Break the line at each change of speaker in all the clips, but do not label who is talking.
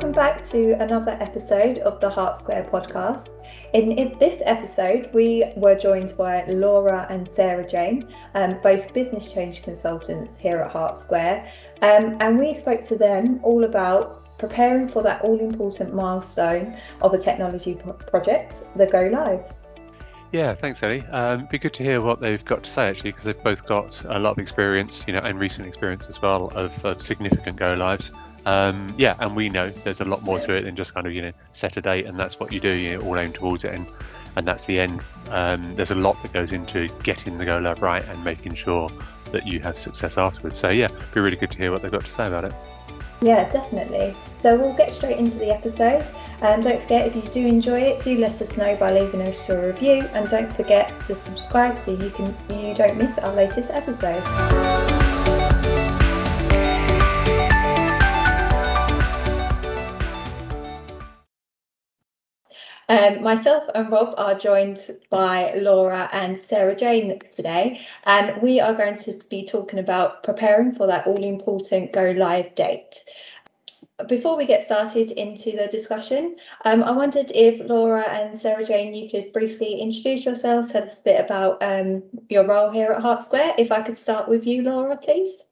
welcome back to another episode of the Hart Square podcast. In, in this episode, we were joined by Laura and Sarah Jane, um, both business change consultants here at Hart Square, um, and we spoke to them all about preparing for that all important milestone of a technology pro- project, the Go Live.
Yeah, thanks, Ellie. Um, be good to hear what they've got to say actually, because they've both got a lot of experience, you know, and recent experience as well of, of significant go lives. Um, yeah, and we know there's a lot more to it than just kind of you know set a date and that's what you do. You all aim towards it, and and that's the end. Um, there's a lot that goes into getting the go live right and making sure that you have success afterwards. So yeah, be really good to hear what they've got to say about it.
Yeah, definitely. So we'll get straight into the episodes. And don't forget, if you do enjoy it, do let us know by leaving us a review. And don't forget to subscribe so you can you don't miss our latest episodes. Um, myself and Rob are joined by Laura and Sarah Jane today, and we are going to be talking about preparing for that all important go live date. Before we get started into the discussion, um, I wondered if Laura and Sarah Jane, you could briefly introduce yourselves, tell us a bit about um, your role here at Hart Square. If I could start with you, Laura, please.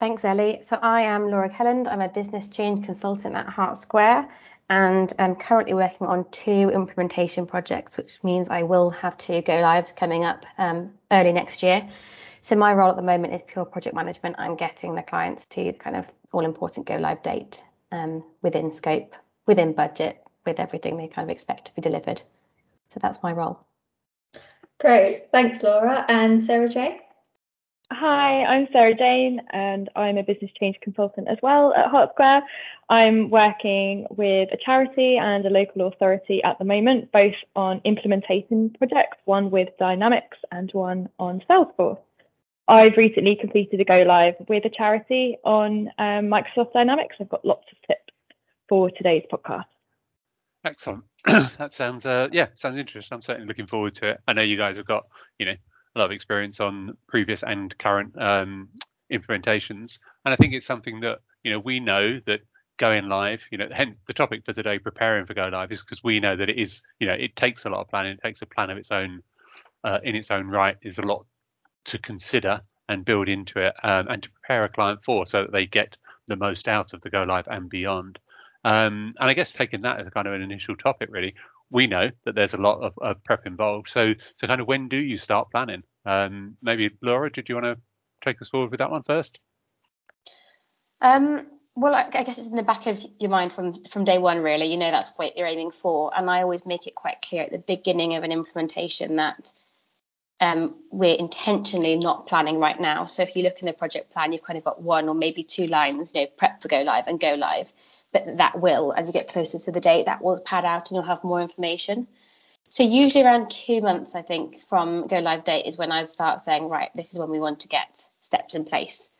Thanks, Ellie. So I am Laura Kelland. I'm a business change consultant at Hart Square and I'm currently working on two implementation projects, which means I will have two go lives coming up um, early next year. So my role at the moment is pure project management. I'm getting the clients to kind of all important go live date um, within scope, within budget, with everything they kind of expect to be delivered. So that's my role.
Great, thanks, Laura and Sarah Jane.
Hi, I'm Sarah Jane and I'm a business change consultant as well at Hart Square. I'm working with a charity and a local authority at the moment, both on implementation projects, one with Dynamics and one on Salesforce. I've recently completed a go live with a charity on um, Microsoft Dynamics. I've got lots of tips for today's podcast.
Excellent. that sounds, uh, yeah, sounds interesting. I'm certainly looking forward to it. I know you guys have got, you know, a lot of experience on previous and current um, implementations, and I think it's something that you know we know that going live, you know, hence the topic for today, preparing for go live, is because we know that it is, you know, it takes a lot of planning, it takes a plan of its own, uh, in its own right, is a lot to consider and build into it, um, and to prepare a client for, so that they get the most out of the go live and beyond. Um, and I guess taking that as kind of an initial topic, really, we know that there's a lot of, of, prep involved. So, so kind of when do you start planning? Um, maybe Laura, did you want to take us forward with that one first?
Um, well, I, I guess it's in the back of your mind from from day one, really. You know that's what you're aiming for, and I always make it quite clear at the beginning of an implementation that um, we're intentionally not planning right now. So if you look in the project plan, you've kind of got one or maybe two lines, you know, prep for go live and go live but that will, as you get closer to the date, that will pad out and you'll have more information. So usually around two months, I think, from go live date is when I start saying, right, this is when we want to get steps in place,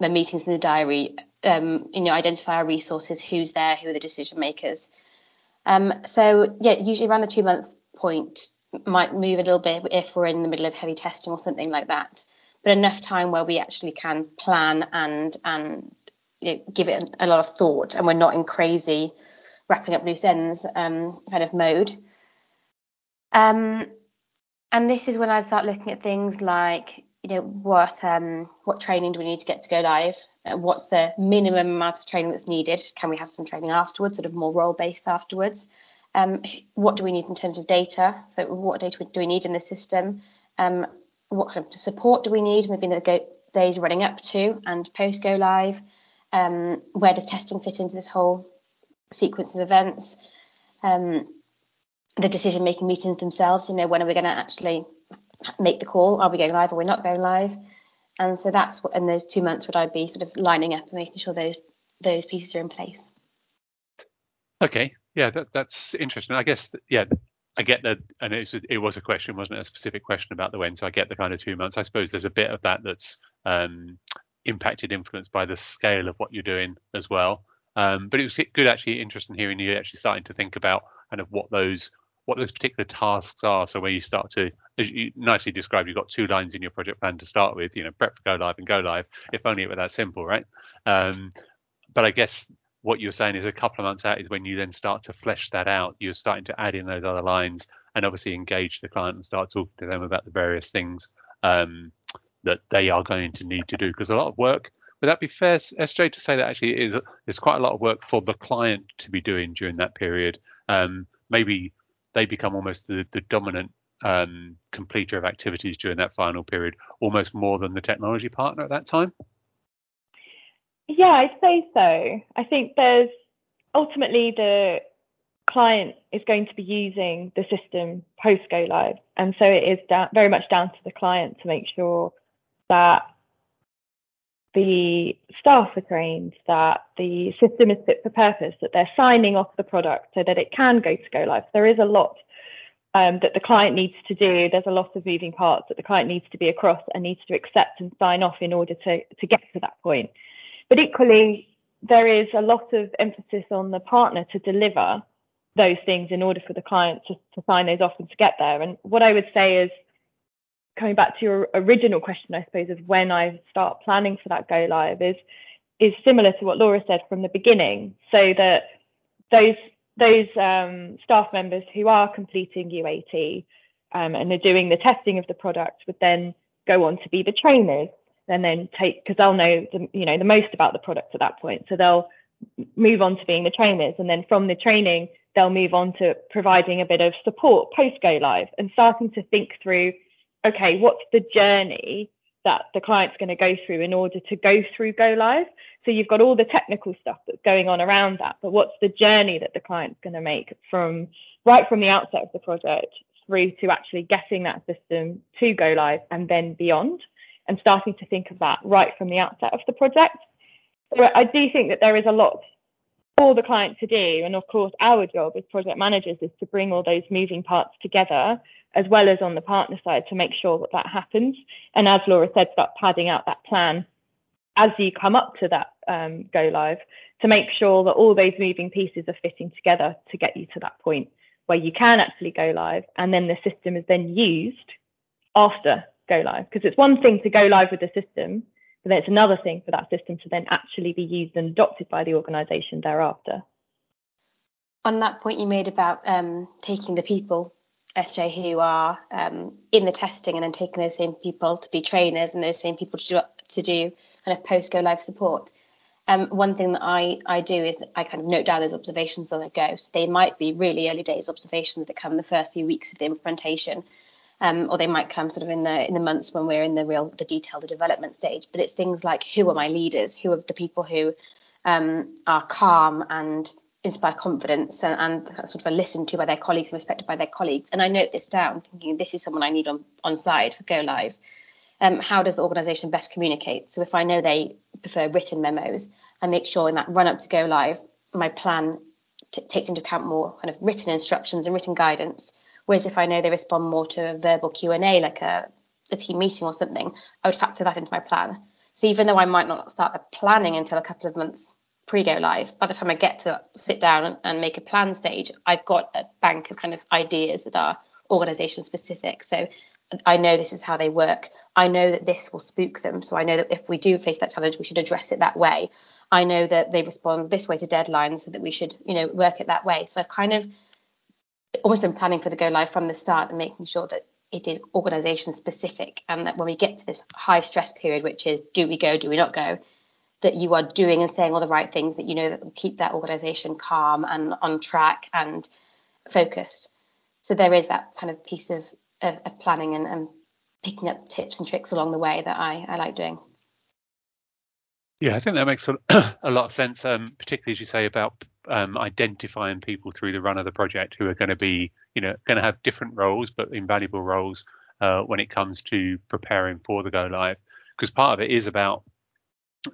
the meetings in the diary, um, you know, identify our resources, who's there, who are the decision makers. Um, so yeah, usually around the two month point, might move a little bit if we're in the middle of heavy testing or something like that, but enough time where we actually can plan and and you know, give it a lot of thought and we're not in crazy wrapping up loose ends um, kind of mode. Um, and this is when I start looking at things like, you know, what um, what training do we need to get to go live? Uh, what's the minimum amount of training that's needed? Can we have some training afterwards, sort of more role based afterwards? Um, what do we need in terms of data? So what data do we need in the system? Um, what kind of support do we need? Maybe in the go- days running up to and post go live um, where does testing fit into this whole sequence of events? Um, the decision making meetings themselves, you know, when are we going to actually make the call? Are we going live or we're not going live? And so that's what in those two months would I be sort of lining up and making sure those those pieces are in place.
Okay, yeah, that, that's interesting. I guess yeah, I get that, and it was, it was a question, wasn't it? A specific question about the when. So I get the kind of two months. I suppose there's a bit of that that's um, impacted, influenced by the scale of what you're doing as well. Um, but it was good, actually, interesting hearing you actually starting to think about kind of what those what those particular tasks are. So where you start to, as you nicely described, you've got two lines in your project plan to start with. You know, prep for go live and go live. If only it were that simple, right? Um, but I guess what you're saying is a couple of months out is when you then start to flesh that out. You're starting to add in those other lines and obviously engage the client and start talking to them about the various things um, that they are going to need to do. Because a lot of work, would that be fair, SJ, to say that actually is there's quite a lot of work for the client to be doing during that period. Um, maybe they become almost the, the dominant um, completer of activities during that final period, almost more than the technology partner at that time.
Yeah, I'd say so. I think there's ultimately the client is going to be using the system post go live, and so it is down, very much down to the client to make sure that the staff are trained, that the system is fit for purpose, that they're signing off the product so that it can go to go live. There is a lot um, that the client needs to do. There's a lot of moving parts that the client needs to be across and needs to accept and sign off in order to, to get to that point. But equally, there is a lot of emphasis on the partner to deliver those things in order for the client to, to sign those off and to get there. And what I would say is, coming back to your original question, I suppose, of when I start planning for that go live is is similar to what Laura said from the beginning, so that those those um, staff members who are completing UAT um, and are doing the testing of the product would then go on to be the trainers and then take because they'll know the, you know the most about the product at that point. So they'll move on to being the trainers and then from the training they'll move on to providing a bit of support post go live and starting to think through okay what's the journey that the client's going to go through in order to go through go live so you've got all the technical stuff that's going on around that but what's the journey that the client's going to make from right from the outset of the project through to actually getting that system to go live and then beyond and starting to think of that right from the outset of the project. So I do think that there is a lot for the client to do. And of course, our job as project managers is to bring all those moving parts together, as well as on the partner side to make sure that that happens. And as Laura said, start padding out that plan as you come up to that um, go live to make sure that all those moving pieces are fitting together to get you to that point where you can actually go live and then the system is then used after go live because it's one thing to go live with the system but then it's another thing for that system to then actually be used and adopted by the organization thereafter
on that point you made about um, taking the people SJ who are um, in the testing and then taking those same people to be trainers and those same people to do, to do kind of post go live support. Um, one thing that I, I do is I kind of note down those observations as I go. So they might be really early days observations that come in the first few weeks of the implementation um, or they might come sort of in the in the months when we're in the real the detail, the development stage. But it's things like who are my leaders? Who are the people who um, are calm and inspire confidence and, and, sort of are listened to by their colleagues and respected by their colleagues. And I note this down, thinking this is someone I need on on side for go live. Um, how does the organisation best communicate? So if I know they prefer written memos, I make sure in that run up to go live, my plan t- takes into account more kind of written instructions and written guidance Whereas if I know they respond more to a verbal Q&A, like a, a team meeting or something, I would factor that into my plan. So even though I might not start the planning until a couple of months pre-go live, by the time I get to sit down and make a plan stage, I've got a bank of kind of ideas that are organization specific. So I know this is how they work. I know that this will spook them. So I know that if we do face that challenge, we should address it that way. I know that they respond this way to deadlines, so that we should, you know, work it that way. So I've kind of almost been planning for the go live from the start and making sure that it is organization specific and that when we get to this high stress period, which is do we go, do we not go, that you are doing and saying all the right things that you know that will keep that organization calm and on track and focused. So there is that kind of piece of, of, of planning and, and, picking up tips and tricks along the way that I, I like doing.
Yeah, I think that makes a, a lot of sense, um, particularly as you say about um, identifying people through the run of the project who are going to be, you know, going to have different roles but invaluable roles uh, when it comes to preparing for the go live. Because part of it is about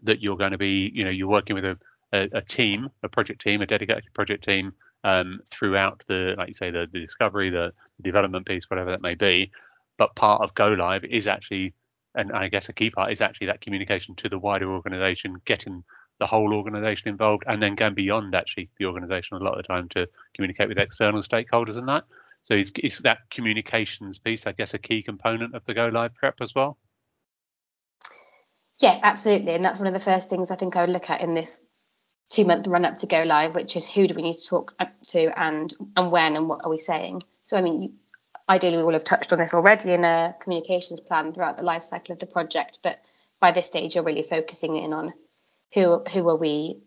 that you're going to be, you know, you're working with a, a, a team, a project team, a dedicated project team um, throughout the, like you say, the, the discovery, the, the development piece, whatever that may be. But part of go live is actually, and I guess a key part is actually that communication to the wider organization, getting the whole organization involved and then going beyond actually the organization a lot of the time to communicate with external stakeholders and that. So is, is that communications piece, I guess, a key component of the go live prep as well?
Yeah, absolutely. And that's one of the first things I think I would look at in this two month run up to go live, which is who do we need to talk to and and when and what are we saying. So I mean, ideally we will have touched on this already in a communications plan throughout the life cycle of the project, but by this stage you're really focusing in on who who are we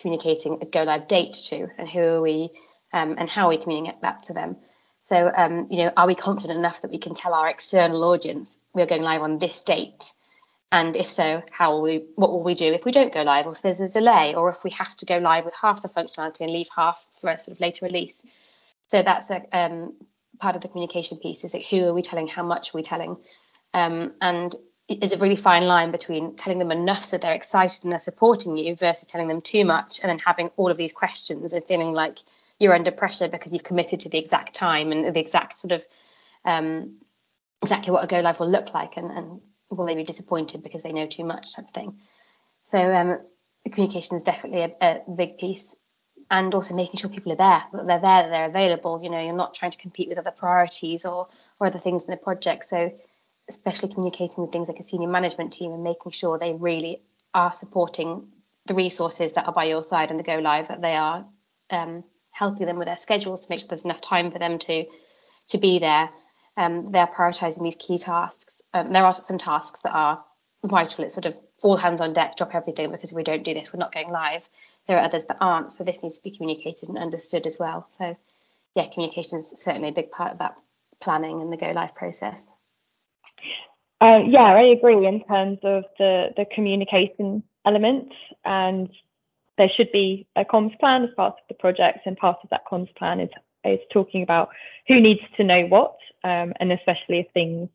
communicating a go live date to and who are we um, and how are we communicating that to them. So um, you know, are we confident enough that we can tell our external audience we're going live on this date? And if so, how will we, what will we do if we don't go live, or if there's a delay, or if we have to go live with half the functionality and leave half for a sort of later release? So that's a um, part of the communication piece. Is like who are we telling, how much are we telling, um, and is a really fine line between telling them enough so they're excited and they're supporting you versus telling them too much and then having all of these questions and feeling like you're under pressure because you've committed to the exact time and the exact sort of um, exactly what a go live will look like and, and will they be disappointed because they know too much type of thing. So um, the communication is definitely a, a, big piece, and also making sure people are there, that they're there, that they're available. You know, you're not trying to compete with other priorities or or other things in the project. So especially communicating with things like a senior management team and making sure they really are supporting the resources that are by your side and the go live, that they are um, helping them with their schedules to make sure there's enough time for them to to be there. Um, they're prioritizing these key tasks. Um, there are some tasks that are vital. It's sort of all hands on deck, drop everything because we don't do this, we're not going live. There are others that aren't, so this needs to be communicated and understood as well. So, yeah, communication is certainly a big part of that planning and the go live process.
Uh, yeah, I agree in terms of the the communication element, and there should be a comms plan as part of the project, and part of that comms plan is is talking about who needs to know what, um, and especially if things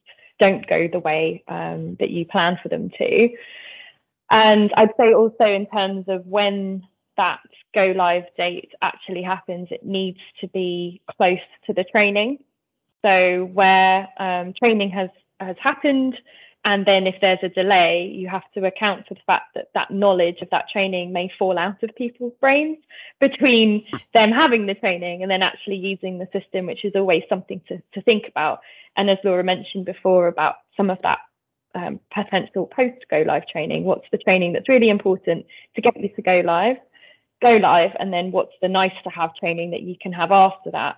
don't go the way um, that you plan for them to. And I'd say also in terms of when that go live date actually happens, it needs to be close to the training. So where um, training has has happened, and then if there's a delay, you have to account for the fact that that knowledge of that training may fall out of people's brains between them having the training and then actually using the system, which is always something to, to think about. And as Laura mentioned before about some of that um, potential post go live training, what's the training that's really important to get you to go live, go live, and then what's the nice to have training that you can have after that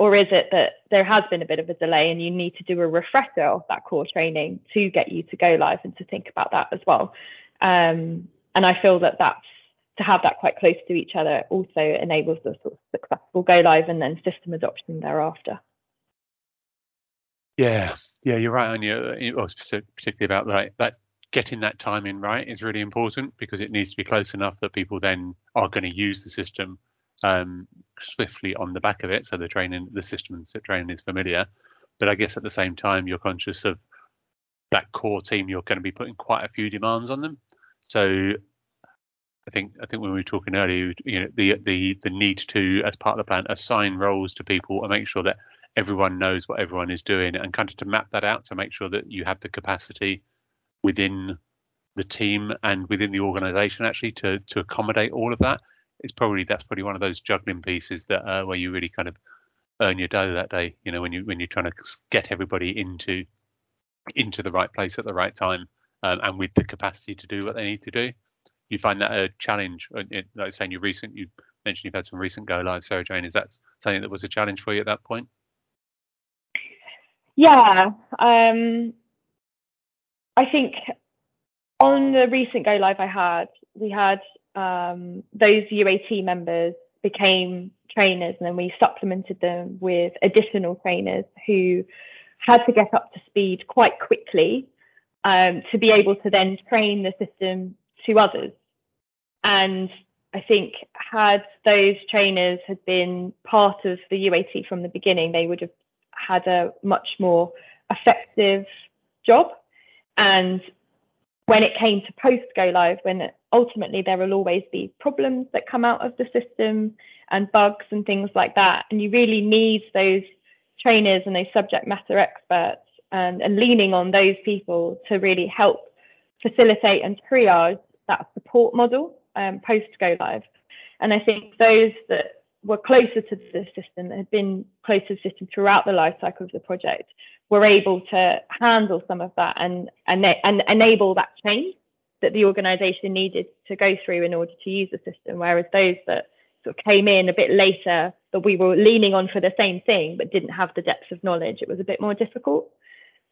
or is it that there has been a bit of a delay and you need to do a refresher of that core training to get you to go live and to think about that as well? Um, and i feel that that's to have that quite close to each other also enables the sort of successful go live and then system adoption thereafter.
Yeah. Yeah you're right Anya well, particularly about that that getting that timing right is really important because it needs to be close enough that people then are going to use the system um, swiftly on the back of it. So the training, the system and training is familiar. But I guess at the same time, you're conscious of that core team. You're going to be putting quite a few demands on them. So I think I think when we were talking earlier, you know, the the the need to, as part of the plan, assign roles to people and make sure that everyone knows what everyone is doing and kind of to map that out to make sure that you have the capacity within the team and within the organization actually to to accommodate all of that it's probably that's probably one of those juggling pieces that uh, where you really kind of earn your dough that day. You know, when you when you're trying to get everybody into into the right place at the right time um, and with the capacity to do what they need to do. You find that a challenge. Uh, like saying you recent, you mentioned you've had some recent go live. Sarah Jane, is that something that was a challenge for you at that point?
Yeah, um, I think on the recent go live I had, we had um, those UAT members became trainers and then we supplemented them with additional trainers who had to get up to speed quite quickly um, to be able to then train the system to others. And I think had those trainers had been part of the UAT from the beginning, they would have had a much more effective job. And when it came to post go live, when ultimately there will always be problems that come out of the system and bugs and things like that. And you really need those trainers and those subject matter experts and, and leaning on those people to really help facilitate and triage that support model um, post go live. And I think those that were closer to the system, that had been closer to the system throughout the life cycle of the project, were able to handle some of that and and, and enable that change that the organisation needed to go through in order to use the system, whereas those that sort of came in a bit later that we were leaning on for the same thing but didn't have the depth of knowledge, it was a bit more difficult.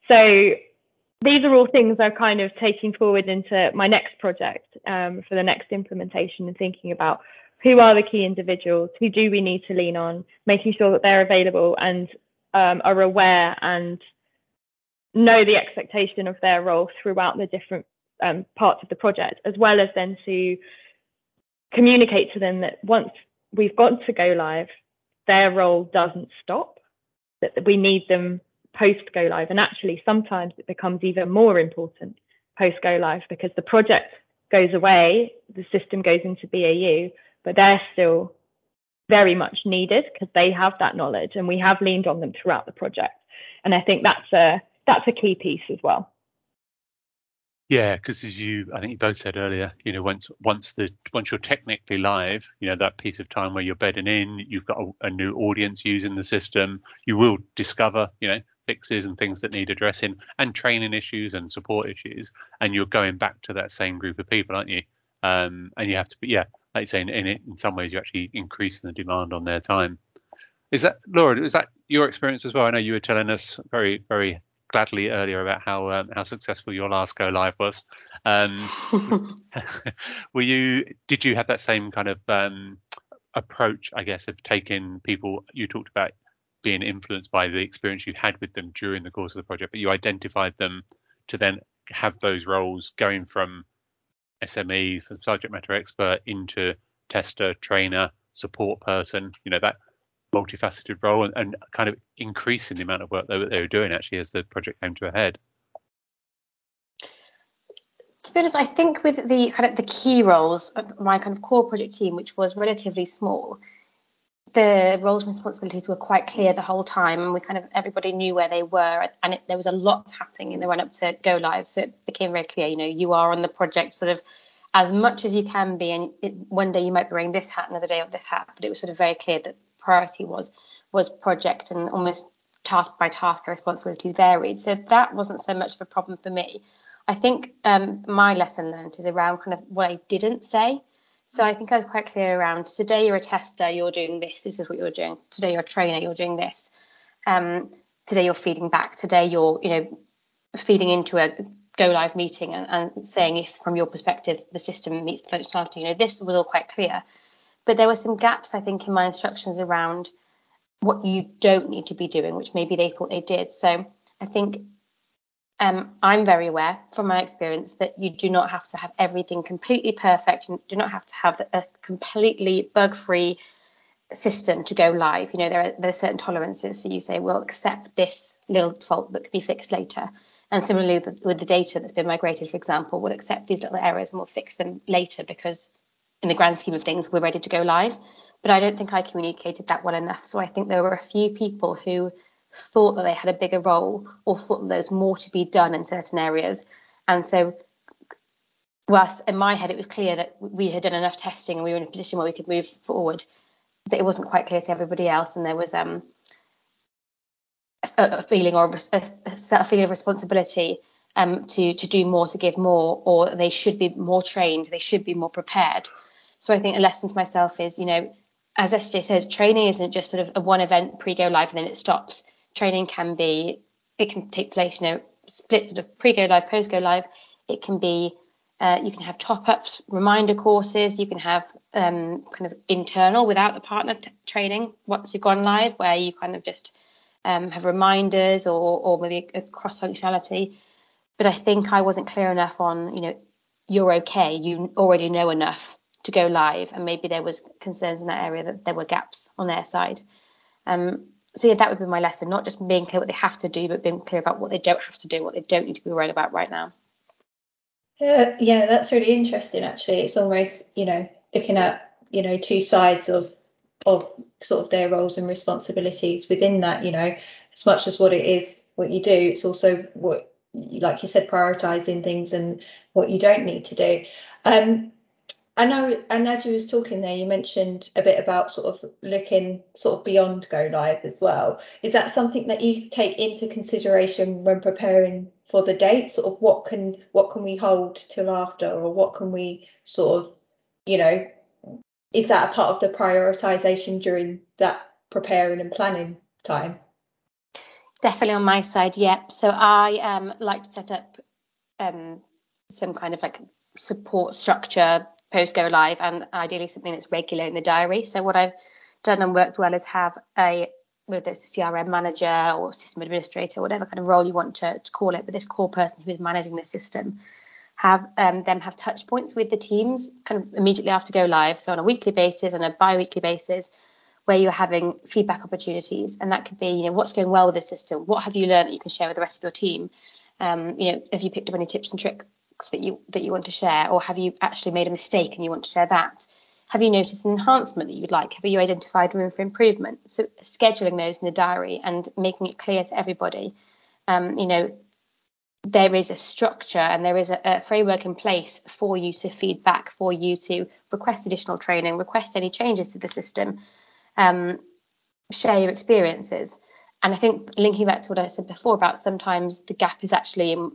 So these are all things I'm kind of taking forward into my next project um, for the next implementation and thinking about who are the key individuals, who do we need to lean on, making sure that they're available and um, are aware and know the expectation of their role throughout the different um, parts of the project, as well as then to communicate to them that once we've got to go live, their role doesn't stop, that we need them post go live. And actually, sometimes it becomes even more important post go live because the project goes away, the system goes into BAU, but they're still very much needed because they have that knowledge and we have leaned on them throughout the project. And I think that's a that's a key piece as well.
Yeah, because as you, I think you both said earlier, you know, once once the once you're technically live, you know, that piece of time where you're bedding in, you've got a, a new audience using the system, you will discover, you know, fixes and things that need addressing, and training issues and support issues, and you're going back to that same group of people, aren't you? Um, and you have to, be, yeah, like you say, in, in, in some ways, you're actually increasing the demand on their time. Is that Laura? Is that your experience as well? I know you were telling us very, very gladly earlier about how um, how successful your last go live was. Um, were you? Did you have that same kind of um, approach? I guess of taking people. You talked about being influenced by the experience you had with them during the course of the project, but you identified them to then have those roles going from SME, subject matter expert, into tester, trainer, support person. You know that multifaceted role and, and kind of increasing the amount of work that they were doing actually as the project came to a head.
To be honest, I think with the kind of the key roles of my kind of core project team, which was relatively small, the roles and responsibilities were quite clear the whole time, and we kind of everybody knew where they were, and it, there was a lot happening in the run up to go live, so it became very clear. You know, you are on the project sort of as much as you can be, and it, one day you might be wearing this hat, another day on this hat, but it was sort of very clear that priority was was project and almost task by task responsibilities varied. So that wasn't so much of a problem for me. I think um, my lesson learned is around kind of what I didn't say. So I think I was quite clear around today you're a tester, you're doing this, this is what you're doing. Today you're a trainer, you're doing this. Um, today you're feeding back. Today you're, you know, feeding into a go live meeting and, and saying if from your perspective the system meets the functionality. You know, this was all quite clear. But there were some gaps, I think, in my instructions around what you don't need to be doing, which maybe they thought they did. So I think um, I'm very aware from my experience that you do not have to have everything completely perfect and do not have to have a completely bug free system to go live. You know, there are, there are certain tolerances. So you say, we'll accept this little fault that could be fixed later. And similarly with, with the data that's been migrated, for example, we'll accept these little errors and we'll fix them later because in the grand scheme of things, we're ready to go live. But I don't think I communicated that well enough. So I think there were a few people who thought that they had a bigger role or thought that there was more to be done in certain areas. And so, whilst in my head it was clear that we had done enough testing and we were in a position where we could move forward, that it wasn't quite clear to everybody else. And there was um, a, a feeling or a, a, feeling of responsibility um, to to do more, to give more, or they should be more trained, they should be more prepared. So I think a lesson to myself is, you know, as SJ says, training isn't just sort of a one event pre go live and then it stops. Training can be, it can take place, you know, split sort of pre go live, post go live. It can be, uh, you can have top ups, reminder courses. You can have um, kind of internal without the partner t- training once you've gone live, where you kind of just um, have reminders or, or maybe a cross functionality. But I think I wasn't clear enough on, you know, you're okay. You already know enough to go live, and maybe there was concerns in that area that there were gaps on their side. Um, so yeah, that would be my lesson, not just being clear what they have to do, but being clear about what they don't have to do, what they don't need to be worried about right now.
Yeah, yeah, that's really interesting. Actually, it's almost you know looking at you know two sides of of sort of their roles and responsibilities within that. You know, as much as what it is what you do, it's also what like you said, prioritizing things and what you don't need to do. Um, I know, and as you was talking there, you mentioned a bit about sort of looking sort of beyond go live as well. Is that something that you take into consideration when preparing for the date? Sort of what can what can we hold till after, or what can we sort of, you know, is that a part of the prioritization during that preparing and planning time?
Definitely on my side, yeah. So I um, like to set up um, some kind of like support structure post go live and ideally something that's regular in the diary. So what I've done and worked well is have a whether it's a CRM manager or system administrator, whatever kind of role you want to, to call it, but this core person who is managing the system, have um, them have touch points with the teams kind of immediately after go live. So on a weekly basis, on a bi-weekly basis, where you're having feedback opportunities, and that could be, you know, what's going well with the system, what have you learned that you can share with the rest of your team, um, you know, have you picked up any tips and tricks that you that you want to share, or have you actually made a mistake and you want to share that? Have you noticed an enhancement that you'd like? Have you identified room for improvement? So scheduling those in the diary and making it clear to everybody, um, you know, there is a structure and there is a, a, framework in place for you to feedback, for you to request additional training, request any changes to the system, um, share your experiences. And I think linking back to what I said before about sometimes the gap is actually in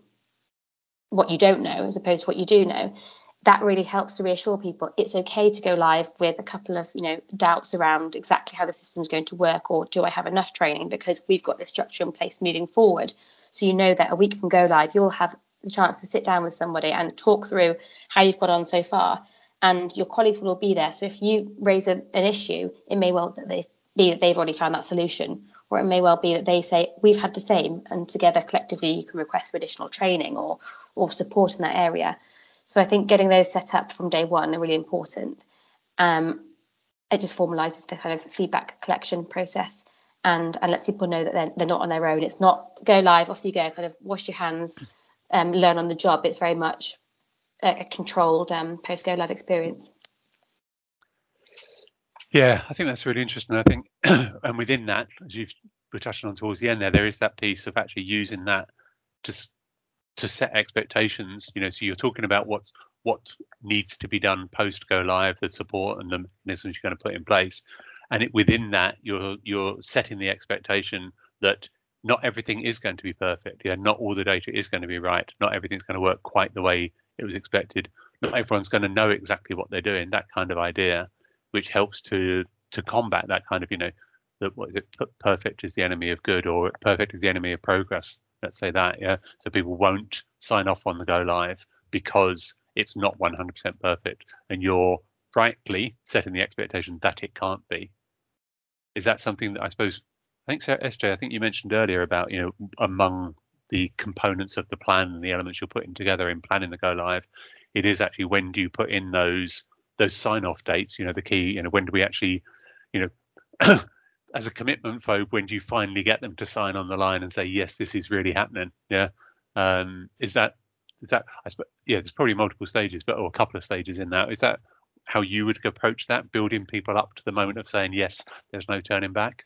what you don't know as opposed to what you do know. That really helps to reassure people it's okay to go live with a couple of you know doubts around exactly how the system is going to work or do I have enough training because we've got this structure in place moving forward. So you know that a week from go live you'll have the chance to sit down with somebody and talk through how you've got on so far and your colleagues will all be there. So if you raise a, an issue, it may well that they be that they've already found that solution, or it may well be that they say we've had the same, and together collectively you can request additional training or or support in that area. So I think getting those set up from day one are really important. Um, it just formalises the kind of feedback collection process and and lets people know that they're, they're not on their own. It's not go live, off you go, kind of wash your hands, um, learn on the job. It's very much a controlled um, post go live experience.
Yeah, I think that's really interesting. I think, and within that, as you've touching on towards the end there, there is that piece of actually using that to to set expectations. You know, so you're talking about what's what needs to be done post go live, the support and the mechanisms you're going to put in place, and it, within that, you're you're setting the expectation that not everything is going to be perfect. Yeah, not all the data is going to be right. Not everything's going to work quite the way it was expected. Not everyone's going to know exactly what they're doing. That kind of idea, which helps to to combat that kind of you know that what is it perfect is the enemy of good or perfect is the enemy of progress. Let's say that yeah. So people won't sign off on the go live because it's not 100% perfect, and you're rightly setting the expectation that it can't be. Is that something that I suppose? I think uh, so, SJ. I think you mentioned earlier about you know among the components of the plan and the elements you're putting together in planning the go live. It is actually when do you put in those those sign off dates? You know, the key. You know, when do we actually, you know, as a commitment phobe, when do you finally get them to sign on the line and say yes, this is really happening? Yeah. Um, is that is that I suppose yeah, there's probably multiple stages, but or a couple of stages in that. Is that how you would approach that, building people up to the moment of saying yes, there's no turning back?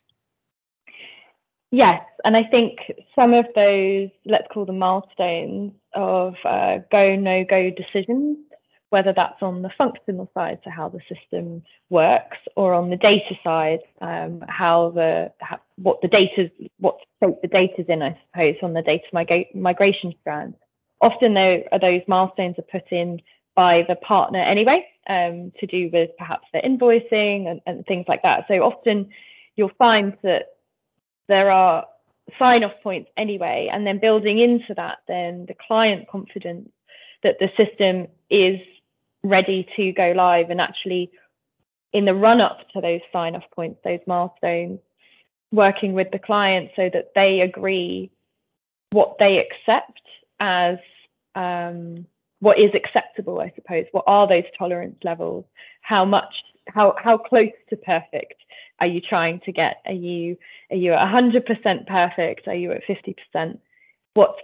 Yes, and I think some of those, let's call them milestones of uh, go, no go decisions, whether that's on the functional side, so how the system works, or on the data side, um, how the how, what the data, what state the data's in, I suppose, on the data migra- migration strand. Often, though, those milestones are put in by the partner anyway, um, to do with perhaps their invoicing and, and things like that. So often, you'll find that there are sign off points anyway, and then building into that, then the client confidence that the system is ready to go live and actually in the run up to those sign off points, those milestones, working with the client so that they agree what they accept as um, what is acceptable, I suppose. What are those tolerance levels? How much, how how close to perfect are you trying to get? Are you are you at 100% perfect? Are you at 50%? What's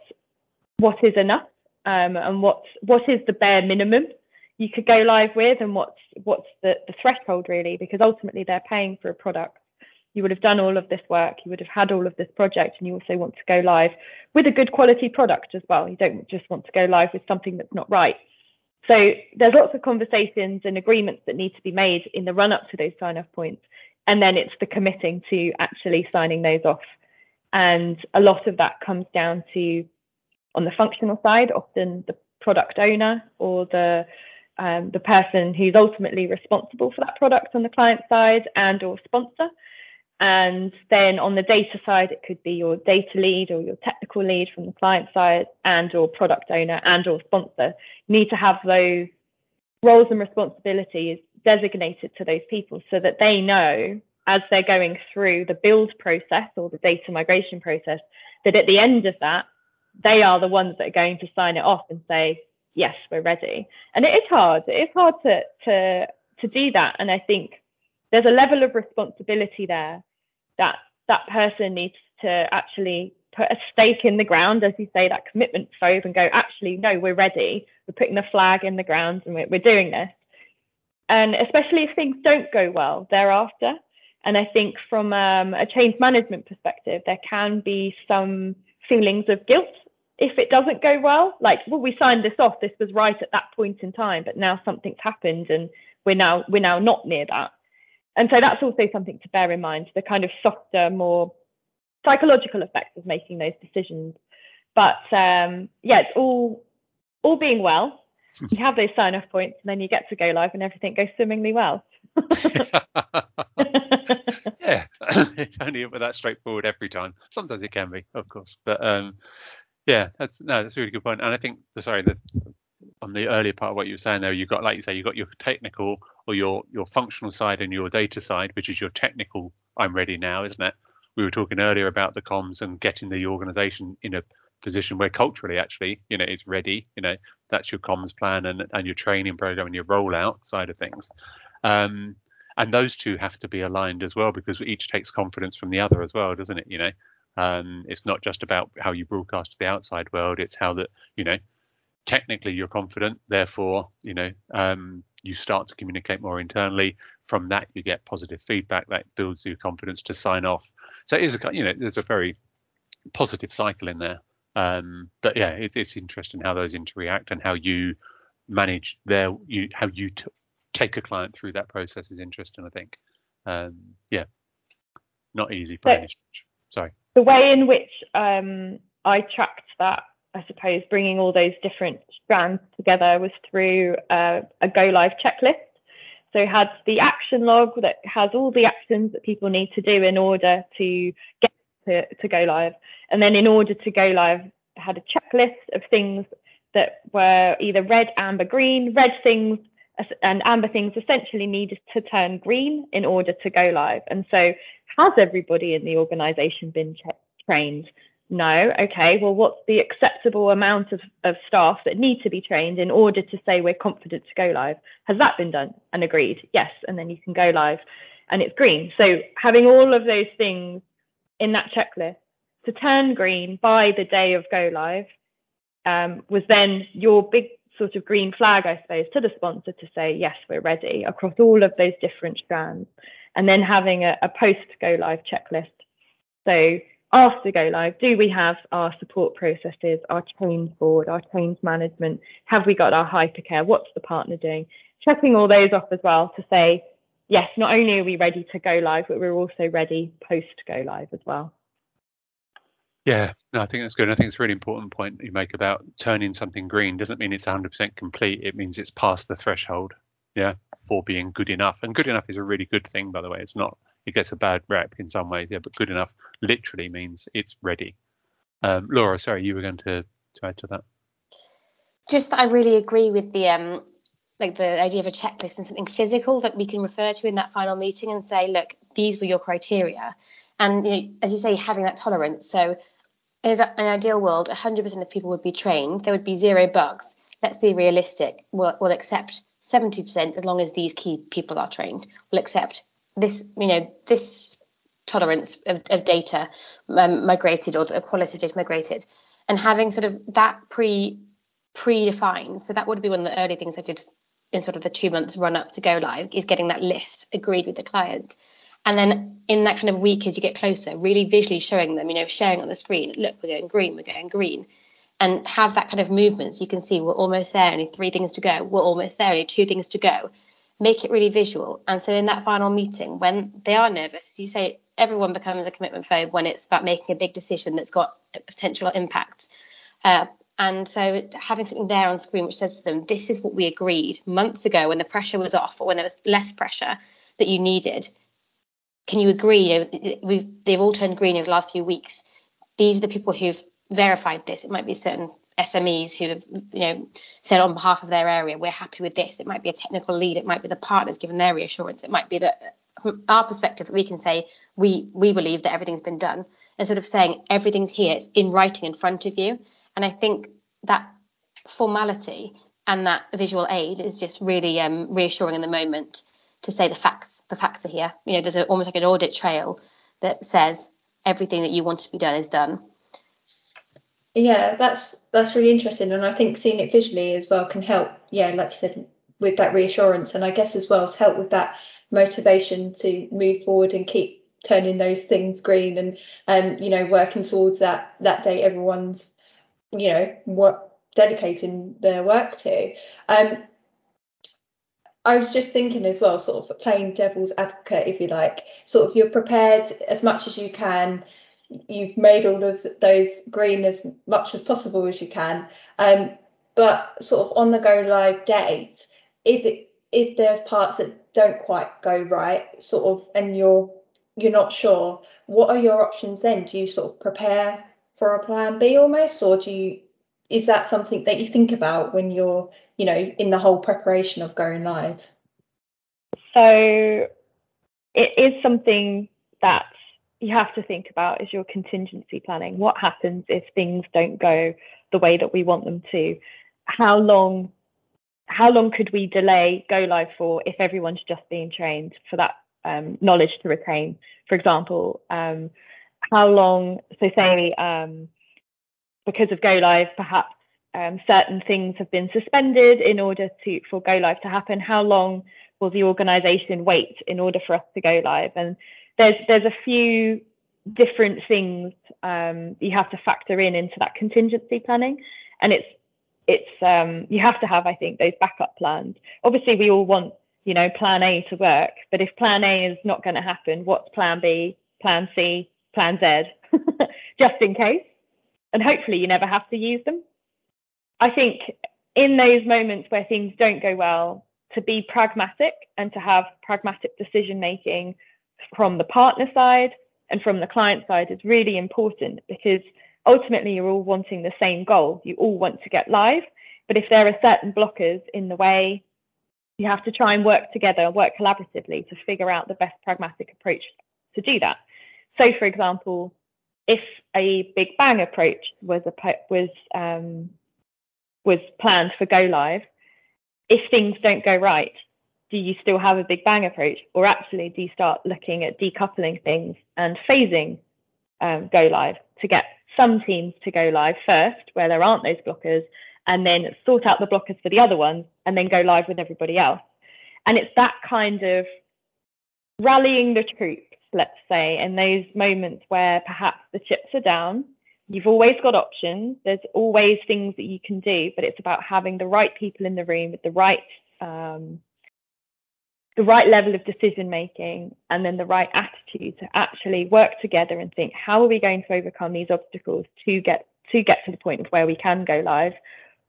what is enough? Um, and what's what is the bare minimum you could go live with, and what's what's the, the threshold really? Because ultimately they're paying for a product. You would have done all of this work, you would have had all of this project, and you also want to go live with a good quality product as well. You don't just want to go live with something that's not right. So there's lots of conversations and agreements that need to be made in the run up to those sign off points and then it's the committing to actually signing those off. And a lot of that comes down to on the functional side, often the product owner or the um, the person who's ultimately responsible for that product on the client side and or sponsor. And then on the data side, it could be your data lead or your technical lead from the client side and or product owner and or sponsor. You need to have those roles and responsibilities designated to those people so that they know as they're going through the build process or the data migration process that at the end of that, they are the ones that are going to sign it off and say, yes, we're ready. And it is hard. It is hard to to to do that. And I think there's a level of responsibility there that that person needs to actually put a stake in the ground, as you say, that commitment phobe, and go, actually, no, we're ready. We're putting the flag in the ground and we're, we're doing this. And especially if things don't go well thereafter. And I think from um, a change management perspective, there can be some feelings of guilt if it doesn't go well, like, well, we signed this off, this was right at that point in time, but now something's happened and we're now we're now not near that. And so that's also something to bear in mind, the kind of softer, more psychological effects of making those decisions. But um, yeah, it's all all being well. You have those sign off points and then you get to go live and everything goes swimmingly well.
yeah, it's only that straightforward every time. Sometimes it can be, of course, but um, yeah, that's no, that's a really good point. And I think, sorry, the, on the earlier part of what you were saying there, you've got, like you say, you've got your technical or your your functional side and your data side, which is your technical. I'm ready now, isn't it? We were talking earlier about the comms and getting the organisation in a position where culturally, actually, you know, it's ready. You know, that's your comms plan and and your training program and your rollout side of things. Um, and those two have to be aligned as well because each takes confidence from the other as well, doesn't it? You know, um, it's not just about how you broadcast to the outside world. It's how that you know technically you're confident. Therefore, you know um, you start to communicate more internally. From that, you get positive feedback that builds your confidence to sign off. So it is a you know there's a very positive cycle in there. Um, but yeah, it, it's interesting how those interact and how you manage their you how you t- take a client through that process is interesting. I think. Um, yeah, not easy for any Sorry
the way in which um, I tracked that, I suppose, bringing all those different strands together was through uh, a go live checklist. So it had the action log that has all the actions that people need to do in order to get to, to go live. And then in order to go live, had a checklist of things that were either red, amber, green. Red things and amber things essentially needed to turn green in order to go live. And so has everybody in the organization been trained? No. Okay. Well, what's the acceptable amount of, of staff that need to be trained in order to say we're confident to go live? Has that been done and agreed? Yes. And then you can go live and it's green. So having all of those things in that checklist to turn green by the day of go live um, was then your big sort of green flag, I suppose, to the sponsor to say, yes, we're ready across all of those different strands. And then having a, a post go live checklist. So after go live, do we have our support processes, our change board, our change management? Have we got our hypercare? What's the partner doing? Checking all those off as well to say, yes, not only are we ready to go live, but we're also ready post go live as well.
Yeah, no, I think that's good. I think it's a really important point you make about turning something green doesn't mean it's 100% complete. It means it's past the threshold, yeah, for being good enough. And good enough is a really good thing, by the way. It's not, it gets a bad rep in some ways, yeah, but good enough literally means it's ready. Um, Laura, sorry, you were going to, to add to that.
Just I really agree with the um, like the idea of a checklist and something physical that we can refer to in that final meeting and say, look, these were your criteria. And you know, as you say, having that tolerance. So in an ideal world, 100% of people would be trained. There would be zero bugs. Let's be realistic. We'll, we'll accept 70% as long as these key people are trained. We'll accept this, you know, this tolerance of, of data um, migrated or the quality of data migrated, and having sort of that pre predefined. So that would be one of the early things I did in sort of the two months run up to go live is getting that list agreed with the client. And then in that kind of week, as you get closer, really visually showing them, you know, sharing on the screen, look, we're going green, we're going green, and have that kind of movement. So you can see we're almost there, only three things to go, we're almost there, only two things to go. Make it really visual. And so in that final meeting, when they are nervous, as you say, everyone becomes a commitment phobe when it's about making a big decision that's got a potential impact. Uh, And so having something there on screen which says to them, this is what we agreed months ago when the pressure was off or when there was less pressure that you needed. Can you agree? You know, we've, they've all turned green over the last few weeks. These are the people who've verified this. It might be certain SMEs who have, you know, said on behalf of their area, we're happy with this. It might be a technical lead. It might be the partners given their reassurance. It might be that from our perspective, that we can say we we believe that everything's been done, and sort of saying everything's here. It's in writing in front of you. And I think that formality and that visual aid is just really um, reassuring in the moment to say the facts the facts are here. You know, there's a, almost like an audit trail that says everything that you want to be done is done.
Yeah, that's that's really interesting, and I think seeing it visually as well can help. Yeah, like you said, with that reassurance, and I guess as well to help with that motivation to move forward and keep turning those things green, and and you know working towards that that day everyone's you know what dedicating their work to. Um, I was just thinking as well, sort of playing devil's advocate, if you like, sort of you're prepared as much as you can you've made all of those green as much as possible as you can. Um, but sort of on the go live date, if it, if there's parts that don't quite go right, sort of, and you're you're not sure, what are your options then? Do you sort of prepare for a plan B almost, or do you is that something that you think about when you're you know in the whole preparation of going live?
So it is something that you have to think about is your contingency planning. What happens if things don't go the way that we want them to? How long how long could we delay go live for if everyone's just being trained for that um, knowledge to retain? For example, um, how long? So say um, because of go live, perhaps um, certain things have been suspended in order to for go live to happen. How long will the organisation wait in order for us to go live? And there's there's a few different things um, you have to factor in into that contingency planning, and it's it's um, you have to have I think those backup plans. Obviously, we all want you know plan A to work, but if plan A is not going to happen, what's plan B, plan C, plan Z, just in case, and hopefully you never have to use them. I think in those moments where things don't go well, to be pragmatic and to have pragmatic decision making from the partner side and from the client side is really important because ultimately you're all wanting the same goal. You all want to get live. But if there are certain blockers in the way, you have to try and work together, work collaboratively to figure out the best pragmatic approach to do that. So, for example, if a big bang approach was a, was um, was planned for go live, if things don't go right, do you still have a big bang approach? Or actually do you start looking at decoupling things and phasing um, go live to get some teams to go live first where there aren't those blockers and then sort out the blockers for the other ones and then go live with everybody else? And it's that kind of rallying the troops let's say in those moments where perhaps the chips are down you've always got options. There's always things that you can do but it's about having the right people in the room with the right um, the right level of decision making and then the right attitude to actually work together and think how are we going to overcome these obstacles to get to get to the point of where we can go live?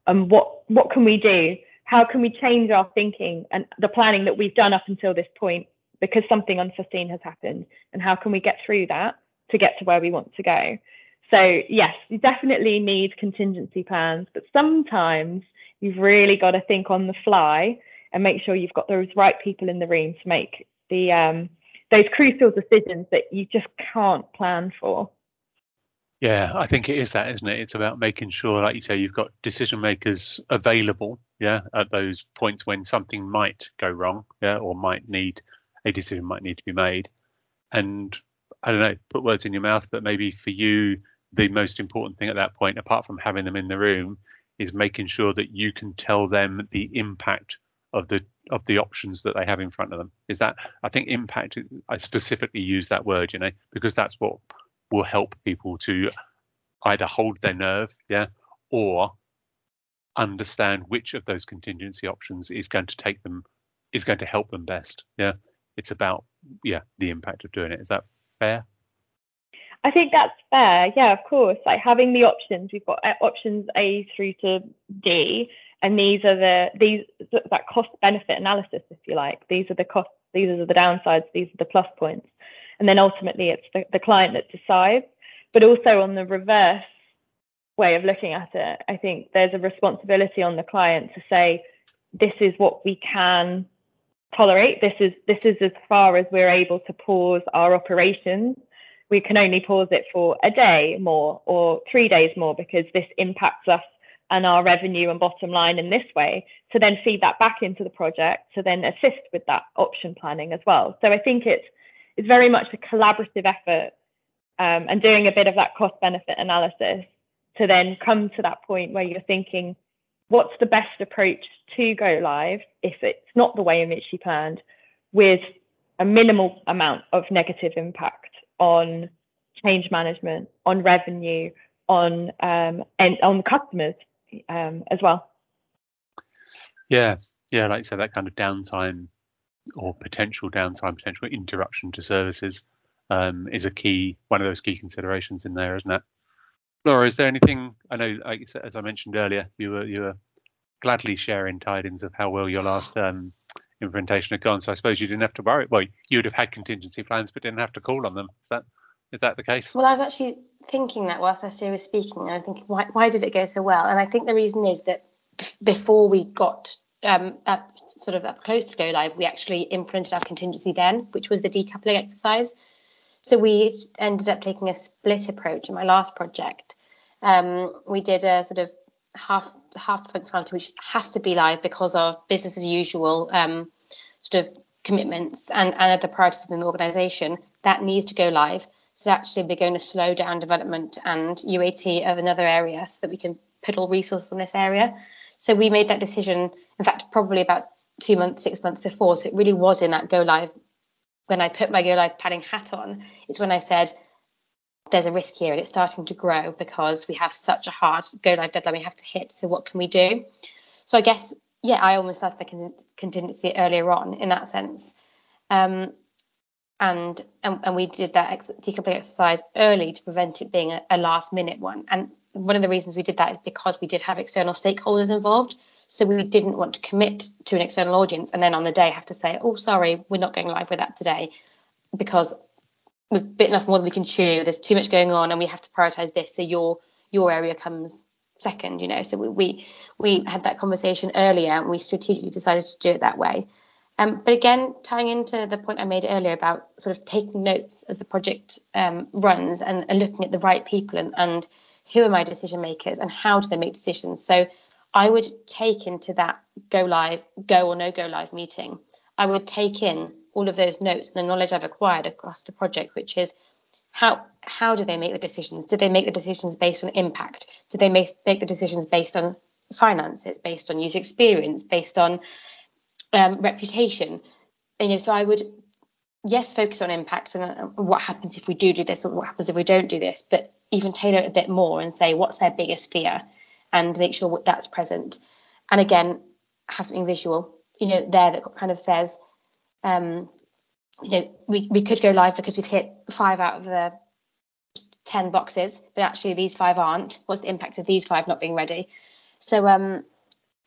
And what what can we do? How can we change our thinking and the planning that we've done up until this point because something unforeseen has happened? And how can we get through that to get to where we want to go so yes you definitely need contingency plans but sometimes you've really got to think on the fly and make sure you've got those right people in the room to make the um, those crucial decisions that you just can't plan for.
Yeah, I think it is that, isn't it? It's about making sure, like you say, you've got decision makers available, yeah, at those points when something might go wrong, yeah, or might need a decision might need to be made. And I don't know, put words in your mouth, but maybe for you, the most important thing at that point, apart from having them in the room, is making sure that you can tell them the impact of the of the options that they have in front of them. Is that I think impact? I specifically use that word, you know, because that's what will help people to either hold their nerve, yeah, or understand which of those contingency options is going to take them is going to help them best. Yeah, it's about yeah the impact of doing it. Is that fair?
I think that's fair. Yeah, of course. Like having the options, we've got uh, options A through to D, and these are the these that cost benefit analysis, if you like. These are the costs, these are the downsides, these are the plus points, and then ultimately it's the, the client that decides. But also on the reverse way of looking at it, I think there's a responsibility on the client to say, this is what we can tolerate. This is this is as far as we're able to pause our operations we can only pause it for a day more or three days more because this impacts us and our revenue and bottom line in this way to then feed that back into the project to then assist with that option planning as well. So I think it's it's very much a collaborative effort um, and doing a bit of that cost benefit analysis to then come to that point where you're thinking, what's the best approach to go live if it's not the way in which you planned with a minimal amount of negative impact on change management, on revenue, on um, and on customers um, as well.
Yeah, yeah, like you said, that kind of downtime or potential downtime, potential interruption to services um, is a key one of those key considerations in there, isn't it? Laura, is there anything? I know, as I mentioned earlier, you were you were gladly sharing tidings of how well your last um, implementation had gone. So I suppose you didn't have to worry. Well, you would have had contingency plans, but didn't have to call on them. Is that is that the case?
Well, I was actually thinking that whilst SJ was speaking, I was thinking, why, why did it go so well? And I think the reason is that before we got um, up, sort of up close to go live, we actually implemented our contingency then, which was the decoupling exercise. So we ended up taking a split approach in my last project. Um, we did a sort of half half the functionality which has to be live because of business as usual um, sort of commitments and, and other priorities within the organisation that needs to go live. So actually we're going to slow down development and UAT of another area so that we can put all resources on this area. So we made that decision, in fact, probably about two months, six months before. So it really was in that go live. When I put my go live planning hat on, it's when I said, there's a risk here and it's starting to grow because we have such a hard go live deadline we have to hit. So what can we do? So I guess yeah, I almost started my contingency earlier on in that sense. Um, and, and, and we did that ex- decoupling exercise early to prevent it being a, a last minute one. And one of the reasons we did that is because we did have external stakeholders involved. So we didn't want to commit to an external audience and then on the day have to say, oh, sorry, we're not going live with that today because we've bitten off more than we can chew. There's too much going on, and we have to prioritize this. So your your area comes second, you know. So we we, we had that conversation earlier, and we strategically decided to do it that way. Um, but again, tying into the point I made earlier about sort of taking notes as the project um, runs and, and, looking at the right people and, and who are my decision makers and how do they make decisions. So I would take into that go live, go or no go live meeting. I would take in all of those notes and the knowledge I've acquired across the project, which is how how do they make the decisions? Do they make the decisions based on impact? Do they make, the decisions based on finances, based on user experience, based on um, reputation? You know, so I would yes focus on impact and uh, what happens if we do do this or what happens if we don't do this, but even tailor it a bit more and say what's their biggest fear and make sure that's present. And again, have something visual, you know, there that kind of says um, you know, we, we could go live because we've hit five out of the 10 boxes, but actually these five aren't. What's the impact of these five not being ready? So um,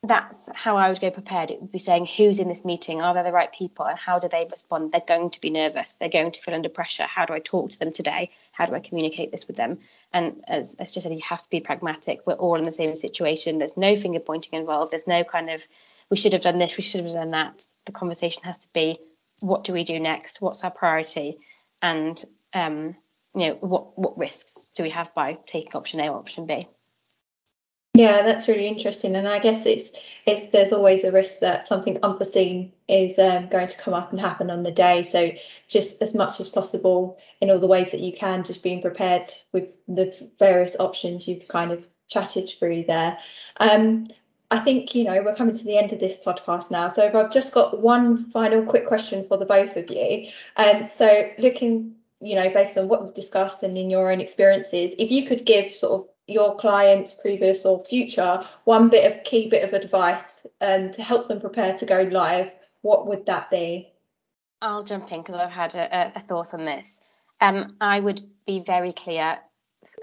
that's how I would go prepared. It would be saying who's in this meeting, are they the right people, and how do they respond? They're going to be nervous, they're going to feel under pressure. How do I talk to them today? How do I communicate this with them? And as, as just said, you have to be pragmatic. We're all in the same situation. There's no finger pointing involved. There's no kind of we should have done this, we should have done that. The conversation has to be what do we do next? What's our priority? And um, you know, what what risks do we have by taking option A or option B?
Yeah, that's really interesting, and I guess it's it's there's always a risk that something unforeseen is um, going to come up and happen on the day. So just as much as possible in all the ways that you can, just being prepared with the various options you've kind of chatted through there. Um, I think, you know, we're coming to the end of this podcast now. So I've just got one final quick question for the both of you. Um, so looking, you know, based on what we've discussed and in your own experiences, if you could give sort of your clients, previous or future, one bit of key bit of advice um, to help them prepare to go live, what would that be?
I'll jump in because I've had a, a, thought on this. Um, I would be very clear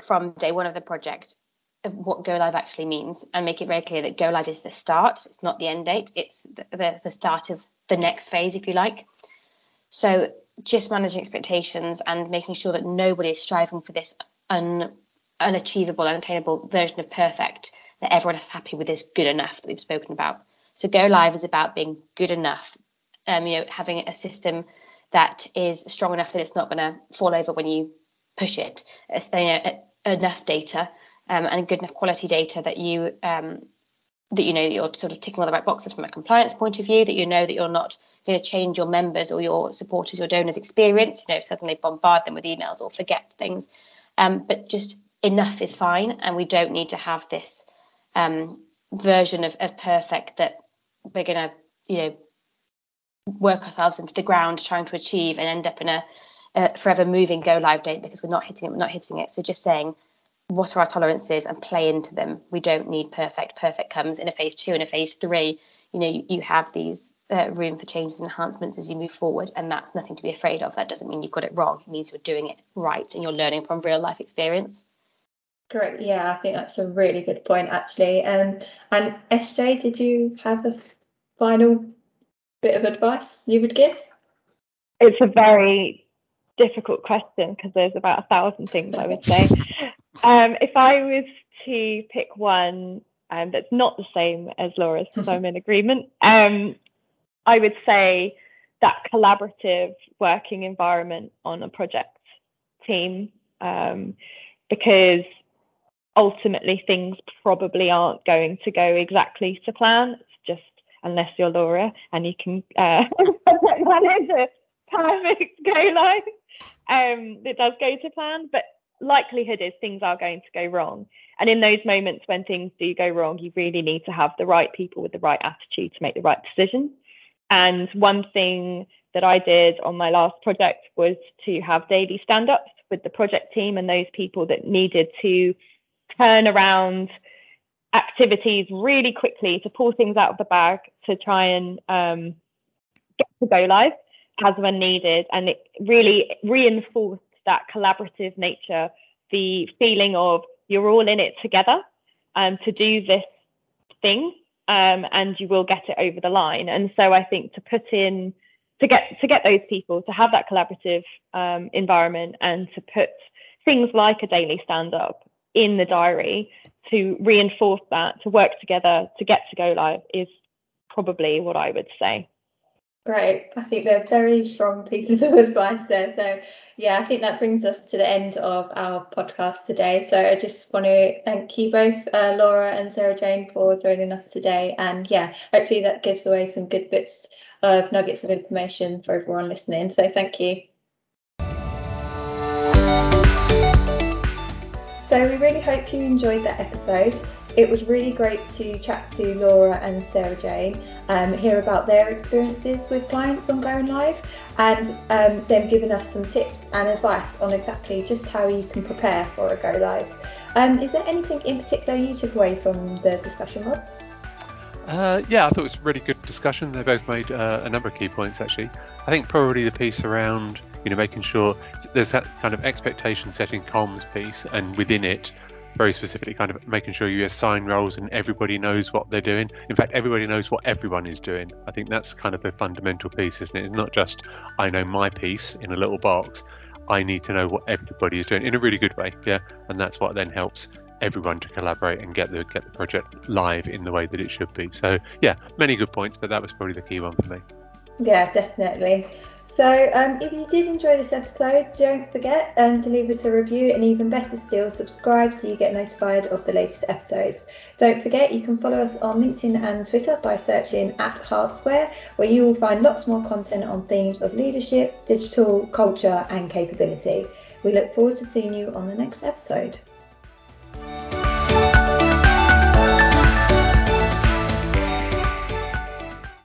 from day one of the project of what go live actually means and make it very clear that go live is the start it's not the end date it's the, the, the start of the next phase if you like so just managing expectations and making sure that nobody is striving for this un, unachievable unattainable version of perfect that everyone is happy with is good enough that we've spoken about. So go live is about being good enough um, you know having a system that is strong enough that it's not going to fall over when you push it. It's you know, enough data um, and good enough quality data that you um, that you know that you're sort of ticking all the right boxes from a compliance point of view, that you know that you're not going to change your members or your supporters, your donors' experience, you know, suddenly bombard them with emails or forget things. Um, but just enough is fine, and we don't need to have this um, version of, of perfect that we're going to, you know, work ourselves into the ground trying to achieve and end up in a, forever moving go live date because we're not hitting it, we're not hitting it. So just saying what are our tolerances and play into them. We don't need perfect. Perfect comes in a phase two and a phase three. You know, you, you have these uh, room for changes and enhancements as you move forward, and that's nothing to be afraid of. That doesn't mean you've got it wrong. It means you're doing it right and you're learning from real life experience.
Great. Yeah, I think that's a really good point actually. Um, and SJ, did you have a final bit of advice you would give?
It's a very difficult question because there's about a thousand things I would say. Um, if I was to pick one um, that's not the same as Laura's, because I'm in agreement, um, I would say that collaborative working environment on a project team, um, because ultimately things probably aren't going to go exactly to plan. It's just unless you're Laura and you can uh, manage a perfect go live. Um, it does go to plan, but likelihood is things are going to go wrong. And in those moments when things do go wrong, you really need to have the right people with the right attitude to make the right decision. And one thing that I did on my last project was to have daily stand ups with the project team and those people that needed to turn around activities really quickly to pull things out of the bag to try and um, get to go live as when needed. And it really reinforced that collaborative nature, the feeling of you're all in it together um, to do this thing, um, and you will get it over the line. And so I think to put in to get to get those people to have that collaborative um, environment and to put things like a daily stand up in the diary to reinforce that to work together to get to go live is probably what I would say.
Great. I think they're very strong pieces of advice there. So, yeah, I think that brings us to the end of our podcast today. So, I just want to thank you both, uh, Laura and Sarah Jane, for joining us today. And yeah, hopefully that gives away some good bits of nuggets of information for everyone listening. So, thank you. So, we really hope you enjoyed that episode. It was really great to chat to Laura and Sarah Jane, um, hear about their experiences with clients on going live, and um, them giving us some tips and advice on exactly just how you can prepare for a go live. Um, is there anything in particular you took away from the discussion, Rob?
Uh, yeah, I thought it was a really good discussion. They both made uh, a number of key points actually. I think probably the piece around you know making sure there's that kind of expectation setting comms piece, and within it very specifically kind of making sure you assign roles and everybody knows what they're doing. In fact, everybody knows what everyone is doing. I think that's kind of the fundamental piece, isn't it? It's not just I know my piece in a little box. I need to know what everybody is doing in a really good way, yeah, and that's what then helps everyone to collaborate and get the get the project live in the way that it should be. So yeah, many good points, but that was probably the key one for me.
Yeah, definitely. So, um, if you did enjoy this episode, don't forget um, to leave us a review and even better still, subscribe so you get notified of the latest episodes. Don't forget you can follow us on LinkedIn and Twitter by searching at Hart Square, where you will find lots more content on themes of leadership, digital, culture, and capability. We look forward to seeing you on the next episode.